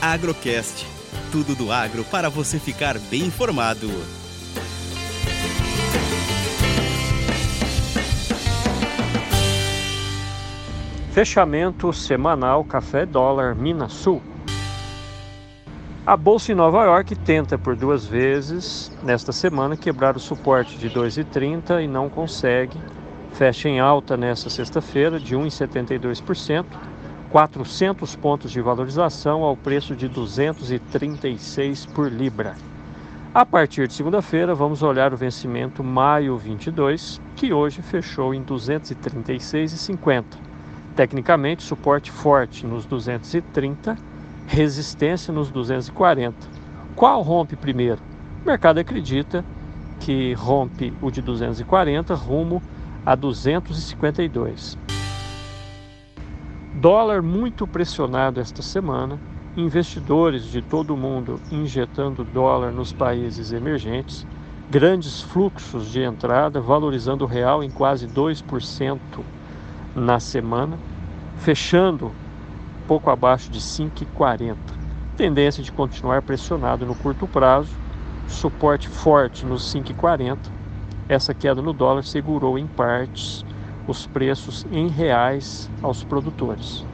Agrocast. Tudo do agro para você ficar bem informado. Fechamento semanal Café Dólar Minas Sul. A bolsa em Nova York tenta por duas vezes nesta semana quebrar o suporte de 2,30 e não consegue. Fecha em alta nesta sexta-feira de 1,72%, 400 pontos de valorização ao preço de 236 por libra. A partir de segunda-feira, vamos olhar o vencimento maio 22, que hoje fechou em 236,50. Tecnicamente, suporte forte nos 230 resistência nos 240. Qual rompe primeiro? O mercado acredita que rompe o de 240 rumo a 252. Dólar muito pressionado esta semana, investidores de todo o mundo injetando dólar nos países emergentes, grandes fluxos de entrada, valorizando o real em quase 2% na semana, fechando pouco abaixo de 5,40. Tendência de continuar pressionado no curto prazo, suporte forte nos 5,40. Essa queda no dólar segurou em partes os preços em reais aos produtores.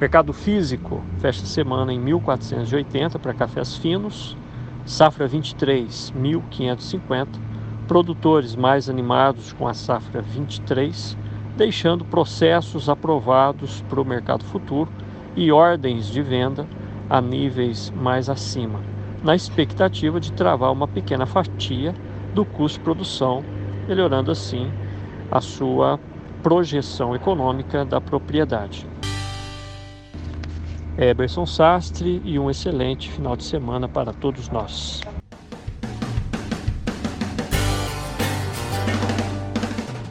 Mercado físico fecha semana em 1.480 para cafés finos, safra 23, 1.550. Produtores mais animados com a safra 23 deixando processos aprovados para o mercado futuro e ordens de venda a níveis mais acima, na expectativa de travar uma pequena fatia do custo de produção, melhorando assim a sua projeção econômica da propriedade. Eberson Sastre e um excelente final de semana para todos nós.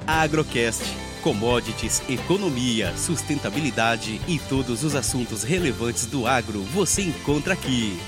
Agrocast commodities, economia, sustentabilidade e todos os assuntos relevantes do agro você encontra aqui.